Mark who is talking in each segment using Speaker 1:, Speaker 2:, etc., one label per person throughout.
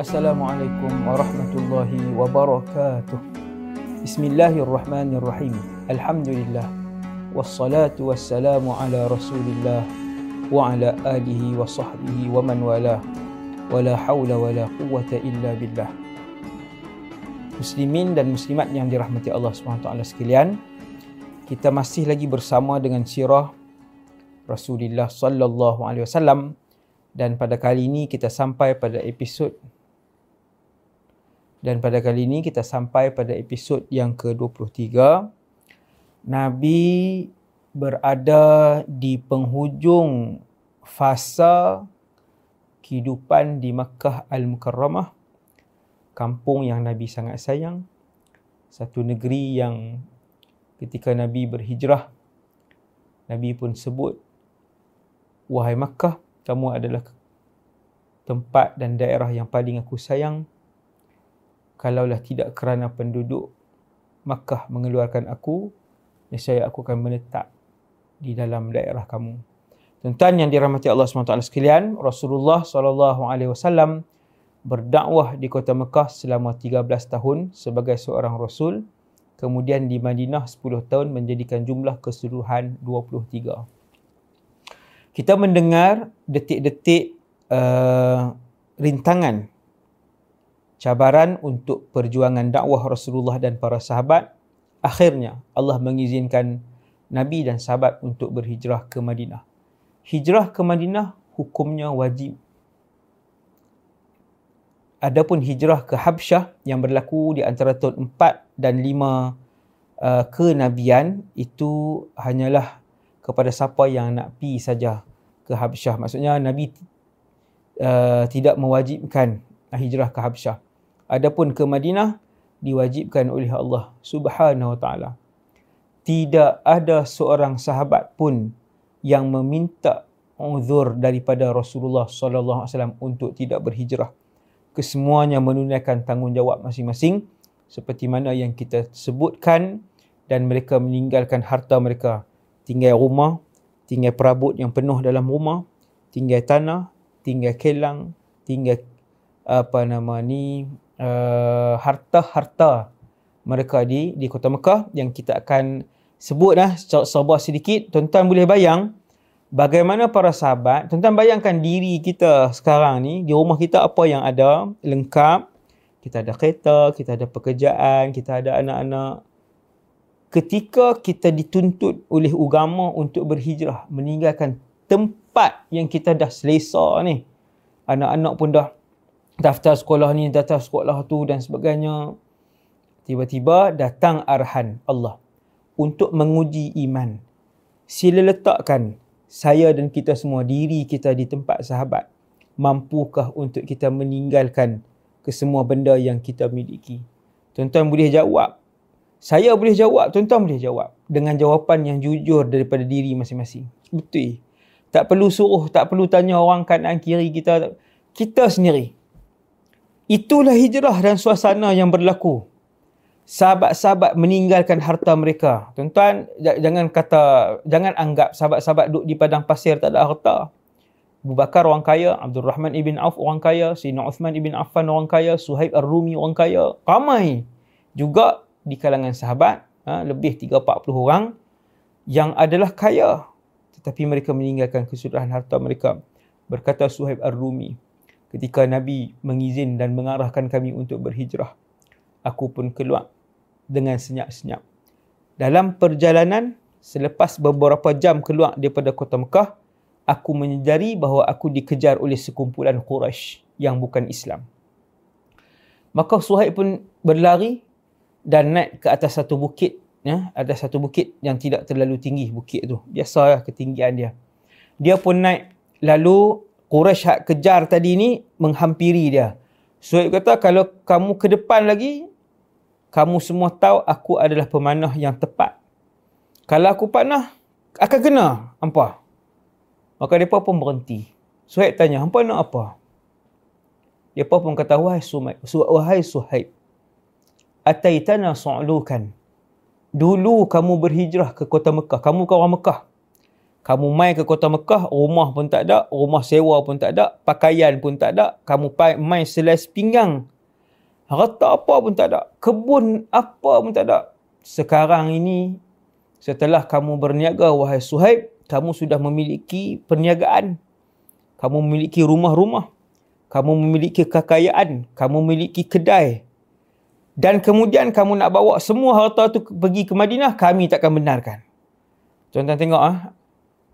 Speaker 1: Assalamualaikum warahmatullahi wabarakatuh. Bismillahirrahmanirrahim. Alhamdulillah. Wassalatu wassalamu ala Rasulillah wa ala alihi wa sahbihi wa man wala. Wala hawla wala quwwata illa billah. Muslimin dan muslimat yang dirahmati Allah SWT sekalian, kita masih lagi bersama dengan sirah Rasulullah sallallahu alaihi wasallam dan pada kali ini kita sampai pada episod dan pada kali ini kita sampai pada episod yang ke-23 Nabi berada di penghujung fasa kehidupan di Makkah Al-Mukarramah kampung yang Nabi sangat sayang. Satu negeri yang ketika Nabi berhijrah Nabi pun sebut wahai Makkah kamu adalah tempat dan daerah yang paling aku sayang kalaulah tidak kerana penduduk Makkah mengeluarkan aku, nescaya aku akan menetap di dalam daerah kamu. Tuan-tuan yang dirahmati Allah SWT sekalian, Rasulullah SAW berdakwah di kota Mekah selama 13 tahun sebagai seorang Rasul. Kemudian di Madinah 10 tahun menjadikan jumlah keseluruhan 23. Kita mendengar detik-detik uh, rintangan cabaran untuk perjuangan dakwah Rasulullah dan para sahabat, akhirnya Allah mengizinkan Nabi dan sahabat untuk berhijrah ke Madinah. Hijrah ke Madinah hukumnya wajib. Adapun hijrah ke Habsyah yang berlaku di antara tahun 4 dan 5 uh, kenabian itu hanyalah kepada siapa yang nak pi saja ke Habsyah. Maksudnya Nabi uh, tidak mewajibkan hijrah ke Habsyah. Adapun ke Madinah diwajibkan oleh Allah Subhanahu Wa Taala. Tidak ada seorang sahabat pun yang meminta uzur daripada Rasulullah sallallahu alaihi wasallam untuk tidak berhijrah. Kesemuanya menunaikan tanggungjawab masing-masing seperti mana yang kita sebutkan dan mereka meninggalkan harta mereka. Tinggal rumah, tinggal perabot yang penuh dalam rumah, tinggal tanah, tinggal kelang, tinggal apa nama ni uh, harta-harta mereka di di kota Mekah yang kita akan sebut lah sebuah sedikit. Tuan-tuan boleh bayang bagaimana para sahabat tuan-tuan bayangkan diri kita sekarang ni di rumah kita apa yang ada? Lengkap. Kita ada kereta kita ada pekerjaan kita ada anak-anak. Ketika kita dituntut oleh agama untuk berhijrah meninggalkan tempat yang kita dah selesa ni anak-anak pun dah daftar sekolah ni, daftar sekolah tu dan sebagainya. Tiba-tiba datang arahan Allah untuk menguji iman. Sila letakkan saya dan kita semua diri kita di tempat sahabat. Mampukah untuk kita meninggalkan kesemua benda yang kita miliki? Tuan-tuan boleh jawab. Saya boleh jawab, tuan-tuan boleh jawab. Dengan jawapan yang jujur daripada diri masing-masing. Betul. Tak perlu suruh, tak perlu tanya orang kanan kiri kita. Kita sendiri Itulah hijrah dan suasana yang berlaku. Sahabat-sahabat meninggalkan harta mereka. Tuan-tuan, jangan kata, jangan anggap sahabat-sahabat duduk di padang pasir tak ada harta. Abu Bakar orang kaya, Abdul Rahman ibn Auf orang kaya, Sayyidina Uthman ibn Affan orang kaya, Suhaib Ar-Rumi orang kaya. Ramai juga di kalangan sahabat, ha, lebih 3-40 orang yang adalah kaya. Tetapi mereka meninggalkan kesudahan harta mereka. Berkata Suhaib Ar-Rumi, ketika Nabi mengizin dan mengarahkan kami untuk berhijrah. Aku pun keluar dengan senyap-senyap. Dalam perjalanan, selepas beberapa jam keluar daripada kota Mekah, aku menyedari bahawa aku dikejar oleh sekumpulan Quraisy yang bukan Islam. Maka Suhaib pun berlari dan naik ke atas satu bukit. Ya, ada satu bukit yang tidak terlalu tinggi bukit tu. Biasalah ketinggian dia. Dia pun naik lalu Quraisy hak kejar tadi ni menghampiri dia. Suhaib kata kalau kamu ke depan lagi, kamu semua tahu aku adalah pemanah yang tepat. Kalau aku panah, akan kena. Apa? Maka mereka pun berhenti. Suhaib tanya, hampa nak apa? Dia pun kata, wahai Suhaib, wahai Suhaib, ataitana su'lukan. Dulu kamu berhijrah ke kota Mekah. Kamu ke orang Mekah. Kamu mai ke kota Mekah, rumah pun tak ada, rumah sewa pun tak ada, pakaian pun tak ada. Kamu mai selai pinggang. Harta apa pun tak ada. Kebun apa pun tak ada. Sekarang ini, setelah kamu berniaga, wahai Suhaib, kamu sudah memiliki perniagaan. Kamu memiliki rumah-rumah. Kamu memiliki kekayaan. Kamu memiliki kedai. Dan kemudian kamu nak bawa semua harta tu pergi ke Madinah, kami takkan benarkan. Tuan-tuan tengok ah,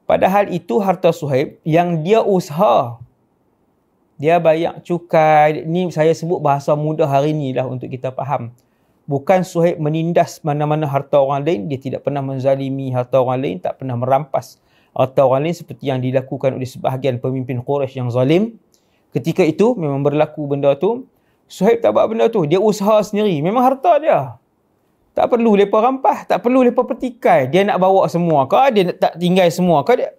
Speaker 1: Padahal itu harta Suhaib yang dia usaha. Dia bayar cukai. Ni saya sebut bahasa mudah hari ni lah untuk kita faham. Bukan Suhaib menindas mana-mana harta orang lain. Dia tidak pernah menzalimi harta orang lain. Tak pernah merampas harta orang lain seperti yang dilakukan oleh sebahagian pemimpin Quraisy yang zalim. Ketika itu memang berlaku benda tu. Suhaib tak buat benda tu. Dia usaha sendiri. Memang harta dia. Tak perlu mereka rampas. Tak perlu mereka petikai. Dia nak bawa semua. Kau dia tak tinggal semua. Kau dia...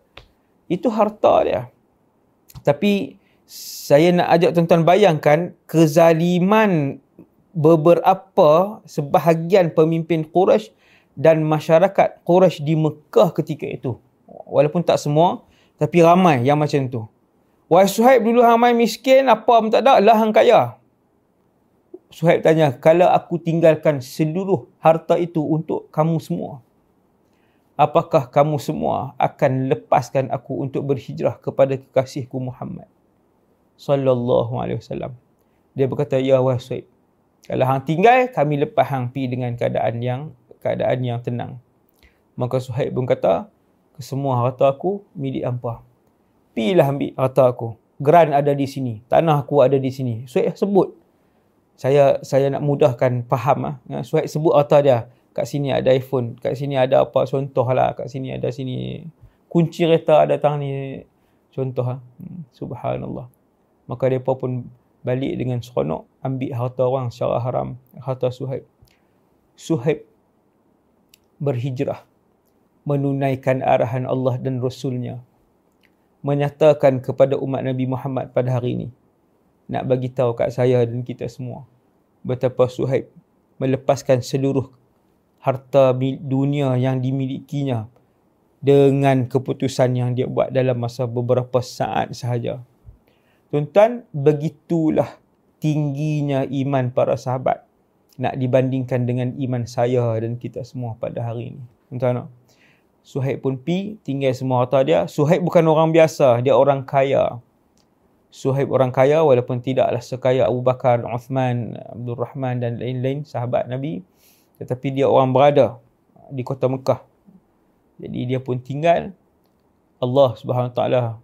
Speaker 1: Itu harta dia. Tapi saya nak ajak tuan-tuan bayangkan kezaliman beberapa sebahagian pemimpin Quraisy dan masyarakat Quraisy di Mekah ketika itu. Walaupun tak semua, tapi ramai yang macam tu. Wahai Suhaib dulu ramai miskin, apa pun tak ada, lah hang kaya. Suhaib tanya, kalau aku tinggalkan seluruh harta itu untuk kamu semua, apakah kamu semua akan lepaskan aku untuk berhijrah kepada kekasihku Muhammad? Sallallahu alaihi wasallam. Dia berkata, ya wahai Suhaib, kalau hang tinggal, kami lepas hang pi dengan keadaan yang keadaan yang tenang. Maka Suhaib pun kata, semua harta aku milik hampa. Pilah ambil harta aku. Geran ada di sini. Tanah aku ada di sini. Suhaib sebut saya saya nak mudahkan faham ah. Ya, Suhaib sebut harta dia. Kat sini ada iPhone, kat sini ada apa contoh lah, kat sini ada sini kunci kereta datang ni contoh ah. Hmm, subhanallah. Maka depa pun balik dengan seronok ambil harta orang secara haram, harta Suhaib. Suhaib berhijrah menunaikan arahan Allah dan Rasulnya menyatakan kepada umat Nabi Muhammad pada hari ini nak bagi tahu kat saya dan kita semua betapa Suhaib melepaskan seluruh harta dunia yang dimilikinya dengan keputusan yang dia buat dalam masa beberapa saat sahaja. Tuan-tuan, begitulah tingginya iman para sahabat nak dibandingkan dengan iman saya dan kita semua pada hari ini. Tuan-tuan, Suhaib pun pi tinggal semua harta dia. Suhaib bukan orang biasa, dia orang kaya. Suhaib orang kaya walaupun tidaklah sekaya Abu Bakar, Uthman, Abdul Rahman dan lain-lain sahabat Nabi tetapi dia orang berada di kota Mekah. Jadi dia pun tinggal Allah Subhanahu taala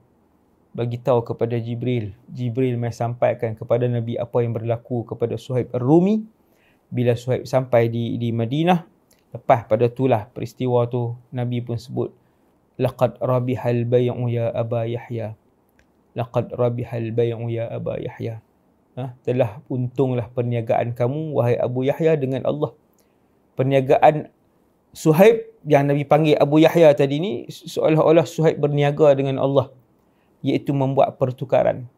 Speaker 1: bagi tahu kepada Jibril. Jibril mai sampaikan kepada Nabi apa yang berlaku kepada Suhaib Ar-Rumi bila Suhaib sampai di di Madinah. Lepas pada itulah peristiwa tu Nabi pun sebut laqad rabihal bay'u ya Aba Yahya laqad rabihal bay'u ya Aba Yahya. Ha? telah untunglah perniagaan kamu wahai Abu Yahya dengan Allah. Perniagaan Suhaib yang Nabi panggil Abu Yahya tadi ni seolah-olah Suhaib berniaga dengan Allah iaitu membuat pertukaran.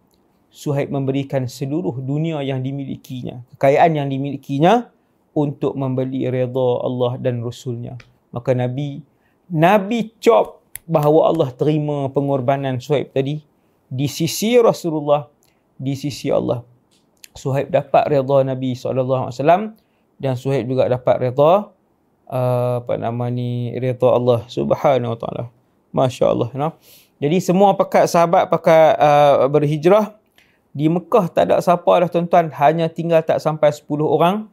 Speaker 1: Suhaib memberikan seluruh dunia yang dimilikinya, kekayaan yang dimilikinya untuk membeli redha Allah dan Rasulnya. Maka Nabi Nabi cop bahawa Allah terima pengorbanan Suhaib tadi di sisi Rasulullah, di sisi Allah. Suhaib dapat redha Nabi SAW dan Suhaib juga dapat redha uh, apa nama ni redha Allah Subhanahu Wa Taala. Masya-Allah, no? Jadi semua pakat sahabat pakat uh, berhijrah di Mekah tak ada siapa dah tuan-tuan, hanya tinggal tak sampai 10 orang.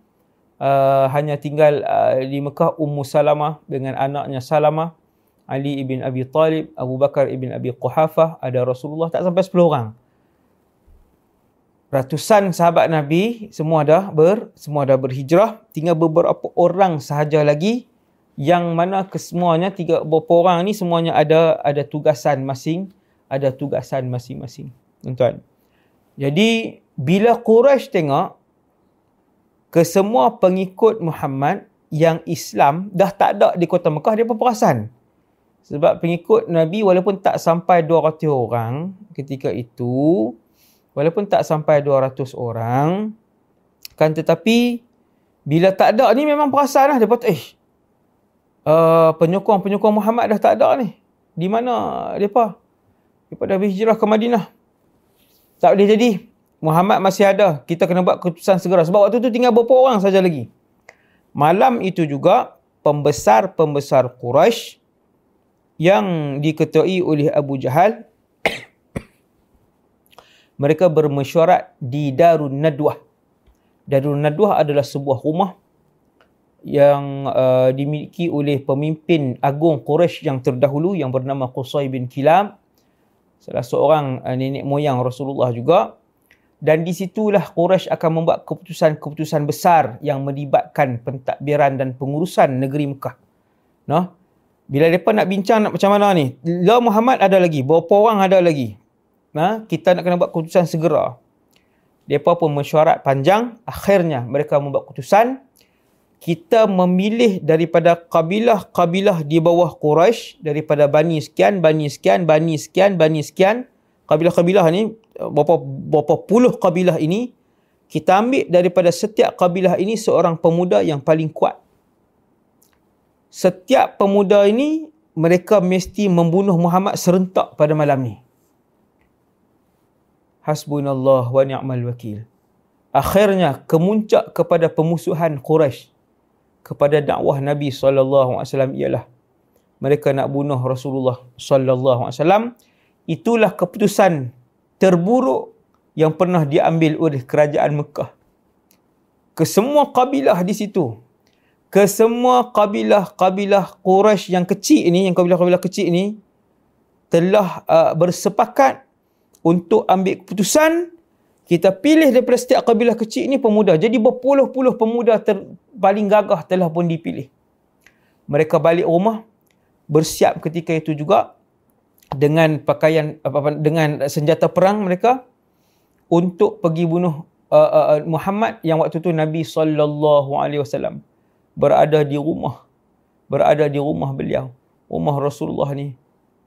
Speaker 1: Uh, hanya tinggal uh, di Mekah Ummu Salamah dengan anaknya Salamah Ali ibn Abi Talib, Abu Bakar ibn Abi Quhafah, ada Rasulullah, tak sampai 10 orang. Ratusan sahabat Nabi semua dah ber semua dah berhijrah, tinggal beberapa orang sahaja lagi yang mana kesemuanya tiga beberapa orang ni semuanya ada ada tugasan masing ada tugasan masing-masing. Tuan-tuan. Jadi bila Quraisy tengok ke semua pengikut Muhammad yang Islam dah tak ada di kota Mekah dia pun perasan. Sebab pengikut Nabi walaupun tak sampai 200 orang ketika itu, walaupun tak sampai 200 orang, kan tetapi bila tak ada ni memang perasan lah. Dia eh, uh, penyokong-penyokong Muhammad dah tak ada ni. Di mana mereka? Mereka dah berhijrah ke Madinah. Tak boleh jadi. Muhammad masih ada. Kita kena buat keputusan segera. Sebab waktu tu tinggal beberapa orang saja lagi. Malam itu juga, pembesar-pembesar Quraisy yang diketuai oleh Abu Jahal mereka bermesyuarat di Darun Nadwah. Darun Nadwah adalah sebuah rumah yang uh, dimiliki oleh pemimpin agung Quraisy yang terdahulu yang bernama Qusay bin Kilab. Salah seorang uh, nenek moyang Rasulullah juga. Dan di situlah Quraisy akan membuat keputusan-keputusan besar yang melibatkan pentadbiran dan pengurusan negeri Mekah. No? Bila mereka nak bincang nak macam mana ni? La Muhammad ada lagi. Berapa orang ada lagi? Ha? Kita nak kena buat keputusan segera. Mereka pun mesyuarat panjang. Akhirnya mereka membuat keputusan. Kita memilih daripada kabilah-kabilah di bawah Quraisy daripada Bani sekian, Bani sekian, Bani sekian, Bani sekian. Kabilah-kabilah ni, berapa, berapa puluh kabilah ini, kita ambil daripada setiap kabilah ini seorang pemuda yang paling kuat. Setiap pemuda ini, mereka mesti membunuh Muhammad serentak pada malam ni hasbunallah wa ni'mal wakil. Akhirnya kemuncak kepada pemusuhan Quraisy kepada dakwah Nabi sallallahu alaihi wasallam ialah mereka nak bunuh Rasulullah sallallahu alaihi wasallam. Itulah keputusan terburuk yang pernah diambil oleh kerajaan Mekah. Ke semua kabilah di situ. Ke semua kabilah-kabilah Quraisy yang kecil ini, yang kabilah-kabilah kecil ini telah uh, bersepakat untuk ambil keputusan kita pilih daripada setiap kabilah kecil ini pemuda. Jadi berpuluh-puluh pemuda ter, paling gagah telah pun dipilih. Mereka balik rumah bersiap ketika itu juga dengan pakaian apa dengan senjata perang mereka untuk pergi bunuh uh, uh, Muhammad yang waktu itu Nabi sallallahu alaihi wasallam berada di rumah berada di rumah beliau rumah Rasulullah ni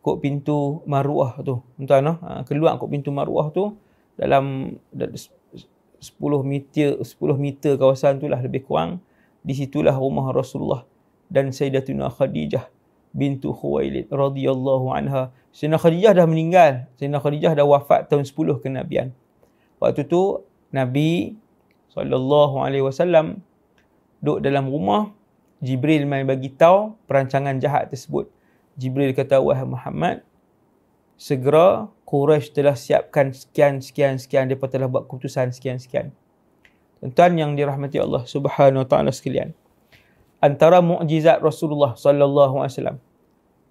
Speaker 1: kod pintu maruah tu. Tuan no? Ha, keluar kod pintu maruah tu dalam 10 meter 10 meter kawasan tu lah lebih kurang di situlah rumah Rasulullah dan Sayyidatuna Khadijah bintu Khuwailid radhiyallahu anha. Sayyidina Khadijah dah meninggal. Sayyidina Khadijah dah wafat tahun 10 kenabian. Waktu tu Nabi sallallahu alaihi wasallam duduk dalam rumah Jibril mai bagi tahu perancangan jahat tersebut. Jibril kata, wahai Muhammad, segera Quraisy telah siapkan sekian, sekian, sekian. Mereka telah buat keputusan sekian, sekian. Tuan yang dirahmati Allah subhanahu wa ta'ala sekalian. Antara mukjizat Rasulullah sallallahu alaihi wasallam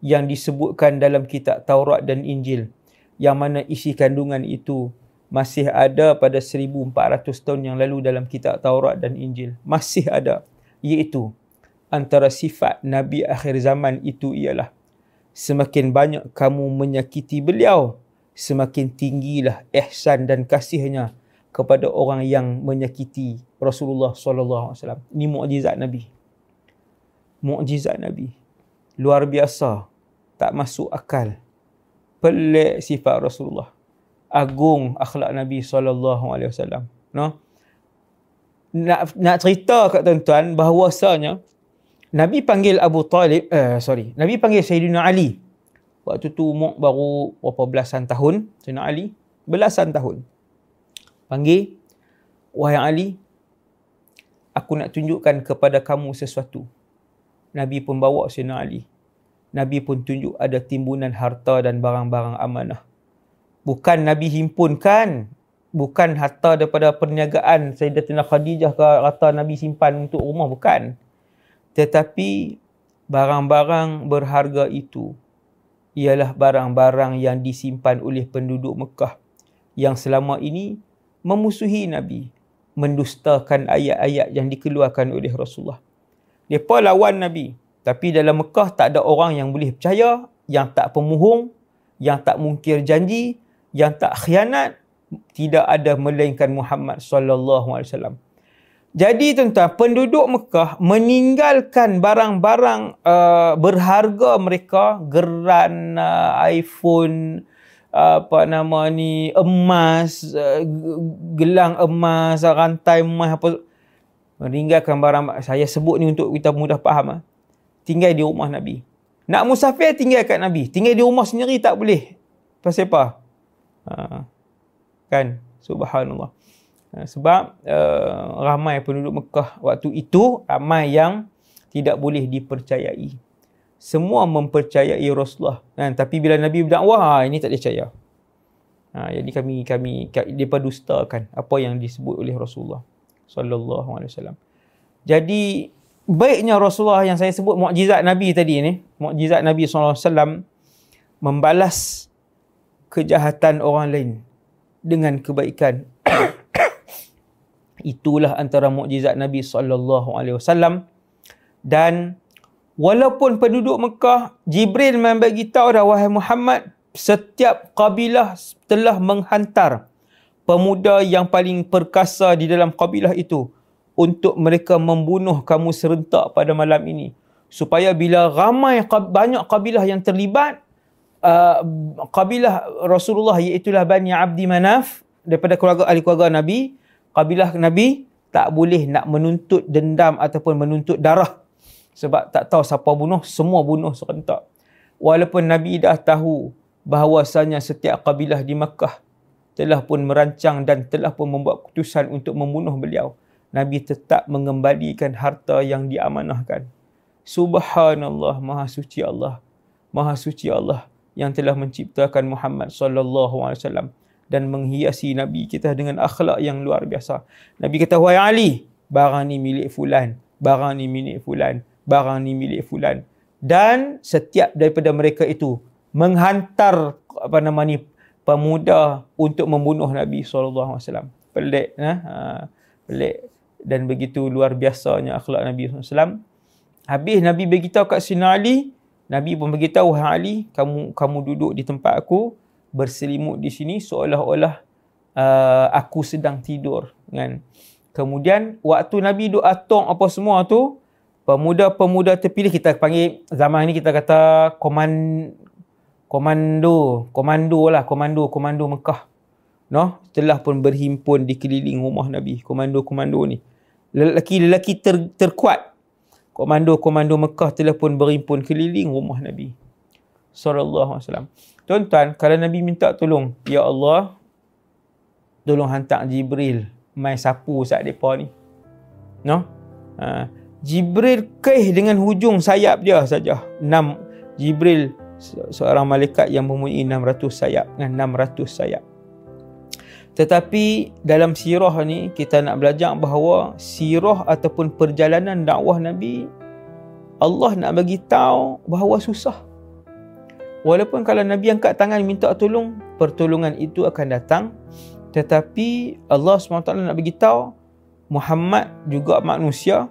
Speaker 1: yang disebutkan dalam kitab Taurat dan Injil yang mana isi kandungan itu masih ada pada 1400 tahun yang lalu dalam kitab Taurat dan Injil masih ada iaitu antara sifat nabi akhir zaman itu ialah semakin banyak kamu menyakiti beliau, semakin tinggilah ihsan dan kasihnya kepada orang yang menyakiti Rasulullah sallallahu alaihi wasallam. Ini mukjizat Nabi. Mukjizat Nabi. Luar biasa. Tak masuk akal. Pelik sifat Rasulullah. Agung akhlak Nabi sallallahu alaihi wasallam. No? Nak nak cerita kat tuan-tuan bahawasanya Nabi panggil Abu Talib, eh, sorry, Nabi panggil Sayyidina Ali. Waktu tu umur baru berapa belasan tahun, Sayyidina Ali, belasan tahun. Panggil, wahai Ali, aku nak tunjukkan kepada kamu sesuatu. Nabi pun bawa Sayyidina Ali. Nabi pun tunjuk ada timbunan harta dan barang-barang amanah. Bukan Nabi himpunkan, bukan harta daripada perniagaan Sayyidatina Khadijah ke harta Nabi simpan untuk rumah, bukan. Tetapi barang-barang berharga itu ialah barang-barang yang disimpan oleh penduduk Mekah yang selama ini memusuhi Nabi, mendustakan ayat-ayat yang dikeluarkan oleh Rasulullah. Mereka lawan Nabi. Tapi dalam Mekah tak ada orang yang boleh percaya, yang tak pemuhung, yang tak mungkir janji, yang tak khianat, tidak ada melainkan Muhammad sallallahu alaihi wasallam. Jadi tuan-tuan, penduduk Mekah meninggalkan barang-barang uh, berharga mereka, geran, uh, iPhone, uh, apa nama ni, emas, uh, gelang emas, rantai emas apa meninggalkan barang saya sebut ni untuk kita mudah faham uh, tinggal di rumah Nabi Nak musafir tinggal kat Nabi. Tinggal di rumah sendiri tak boleh. Pasal apa? Ha, kan? Subhanallah. Ha, sebab uh, ramai penduduk Mekah waktu itu, ramai yang tidak boleh dipercayai. Semua mempercayai Rasulullah. Kan? Tapi bila Nabi berdakwah, ini tak dipercaya. Ha, jadi kami kami depa dustakan apa yang disebut oleh Rasulullah sallallahu alaihi wasallam. Jadi baiknya Rasulullah yang saya sebut mukjizat Nabi tadi ni, mukjizat Nabi sallallahu alaihi wasallam membalas kejahatan orang lain dengan kebaikan. Itulah antara mukjizat Nabi sallallahu alaihi wasallam dan walaupun penduduk Mekah Jibril membagi tahu dah wahai Muhammad setiap kabilah telah menghantar pemuda yang paling perkasa di dalam kabilah itu untuk mereka membunuh kamu serentak pada malam ini supaya bila ramai banyak kabilah yang terlibat uh, kabilah Rasulullah iaitu Bani Abdi Manaf daripada keluarga ahli keluarga Nabi kabilah Nabi tak boleh nak menuntut dendam ataupun menuntut darah sebab tak tahu siapa bunuh semua bunuh serentak walaupun Nabi dah tahu bahawasanya setiap kabilah di Makkah telah pun merancang dan telah pun membuat keputusan untuk membunuh beliau. Nabi tetap mengembalikan harta yang diamanahkan. Subhanallah, Maha Suci Allah. Maha Suci Allah yang telah menciptakan Muhammad sallallahu alaihi wasallam dan menghiasi Nabi kita dengan akhlak yang luar biasa. Nabi kata, "Wahai Ali, barang ni milik fulan, barang ni milik fulan, barang ni milik fulan." Dan setiap daripada mereka itu menghantar apa nama ni pemuda untuk membunuh Nabi sallallahu alaihi wasallam. Pelik ha? ha pelik dan begitu luar biasanya akhlak Nabi SAW. Habis Nabi beritahu kat Sina Ali, Nabi pun beritahu, Ali, kamu kamu duduk di tempat aku, berselimut di sini seolah-olah uh, aku sedang tidur. Kan? Kemudian, waktu Nabi duduk atong apa semua tu, pemuda-pemuda terpilih, kita panggil, zaman ini kita kata komand, komando, komando lah, komando, komando Mekah. No, telah pun berhimpun di keliling rumah Nabi, komando-komando ni. Lelaki-lelaki ter, terkuat. Komando-komando Mekah telah pun berhimpun keliling rumah Nabi. Sallallahu alaihi wasallam. Tuan-tuan, kalau Nabi minta tolong, ya Allah, tolong hantar Jibril mai sapu saat depa ni. No? Ha, Jibril kaih dengan hujung sayap dia saja. Enam Jibril seorang malaikat yang mempunyai 600 sayap dengan 600 sayap. Tetapi dalam sirah ni kita nak belajar bahawa sirah ataupun perjalanan dakwah Nabi Allah nak bagi tahu bahawa susah. Walaupun kalau Nabi angkat tangan minta tolong, pertolongan itu akan datang. Tetapi Allah SWT nak bagi tahu Muhammad juga manusia.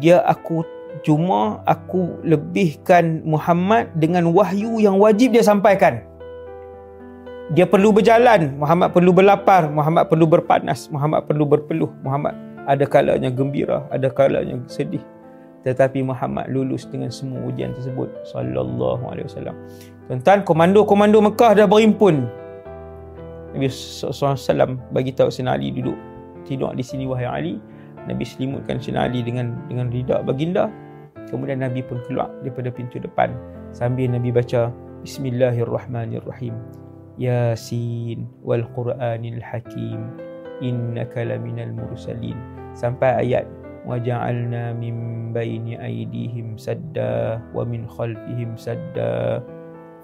Speaker 1: Dia aku Cuma aku lebihkan Muhammad dengan wahyu yang wajib dia sampaikan. Dia perlu berjalan, Muhammad perlu berlapar, Muhammad perlu berpanas, Muhammad perlu berpeluh, Muhammad ada kalanya gembira, ada kalanya sedih. Tetapi Muhammad lulus dengan semua ujian tersebut sallallahu alaihi wasallam. Tuan-tuan, komando-komando Mekah dah berhimpun. Nabi SAW bagi tahu Sayyidina Ali duduk tidur di sini wahai Ali. Nabi selimutkan Sayyidina Ali dengan dengan ridak baginda. Kemudian Nabi pun keluar daripada pintu depan sambil Nabi baca Bismillahirrahmanirrahim. Yasin wal Qur'anil Hakim. Innaka laminal mursalin. Sampai ayat waja'alna min baini aydihim sadda wa min khalfihim sadda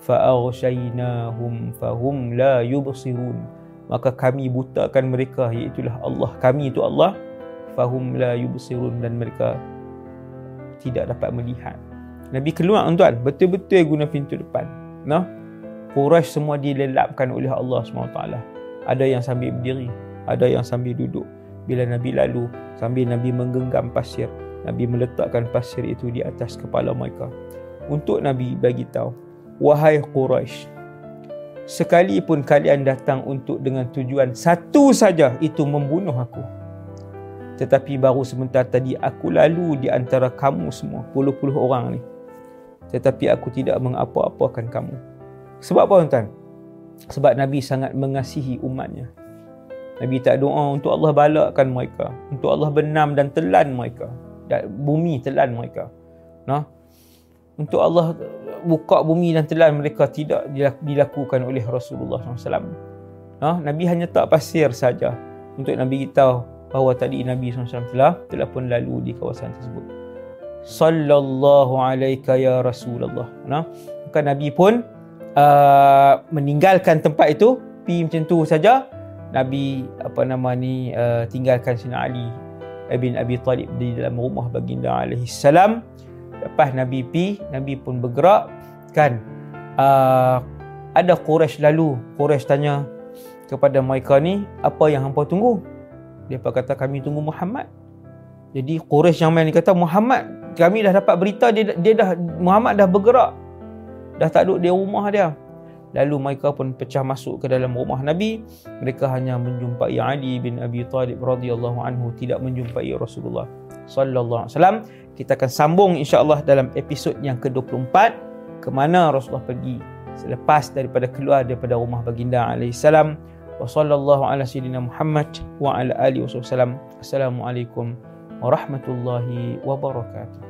Speaker 1: fa'aghshaynahum fahum la yubsirun maka kami butakan mereka iaitu Allah kami itu Allah fahum la yubsirun dan mereka tidak dapat melihat. Nabi keluar tuan, betul-betul guna pintu depan. Nah, Quraisy semua dilelapkan oleh Allah SWT. Ada yang sambil berdiri, ada yang sambil duduk. Bila Nabi lalu, sambil Nabi menggenggam pasir, Nabi meletakkan pasir itu di atas kepala mereka. Untuk Nabi bagi tahu, wahai Quraisy, sekalipun kalian datang untuk dengan tujuan satu saja itu membunuh aku tetapi baru sebentar tadi aku lalu di antara kamu semua, puluh-puluh orang ni. Tetapi aku tidak mengapa-apakan kamu. Sebab apa tuan? Sebab Nabi sangat mengasihi umatnya. Nabi tak doa untuk Allah balakkan mereka. Untuk Allah benam dan telan mereka. Dan bumi telan mereka. Nah, untuk Allah buka bumi dan telan mereka tidak dilakukan oleh Rasulullah SAW. Ha? Nabi hanya tak pasir saja untuk Nabi kita bahawa tadi Nabi SAW telah, telah pun lalu di kawasan tersebut. Sallallahu alaika ya Rasulullah. Ha? Maka Nabi pun uh, meninggalkan tempat itu, pi macam tu saja. Nabi apa nama ni uh, tinggalkan Sina Ali bin Abi Talib di dalam rumah baginda alaihi salam. Lepas Nabi pi, Nabi pun bergerak kan. Uh, ada Quraisy lalu. Quraisy tanya kepada mereka ni, apa yang hampa tunggu? Dia kata kami tunggu Muhammad. Jadi Quraisy yang main ni kata Muhammad, kami dah dapat berita dia dia dah Muhammad dah bergerak. Dah tak duduk di rumah dia. Lalu mereka pun pecah masuk ke dalam rumah Nabi. Mereka hanya menjumpai Ali bin Abi Talib radhiyallahu anhu, tidak menjumpai Rasulullah sallallahu alaihi wasallam. Kita akan sambung insya-Allah dalam episod yang ke-24 ke mana Rasulullah pergi selepas daripada keluar daripada rumah baginda alaihi salam. Wa sallallahu ala sayyidina Muhammad wa ala alihi wasallam. Assalamualaikum warahmatullahi wabarakatuh.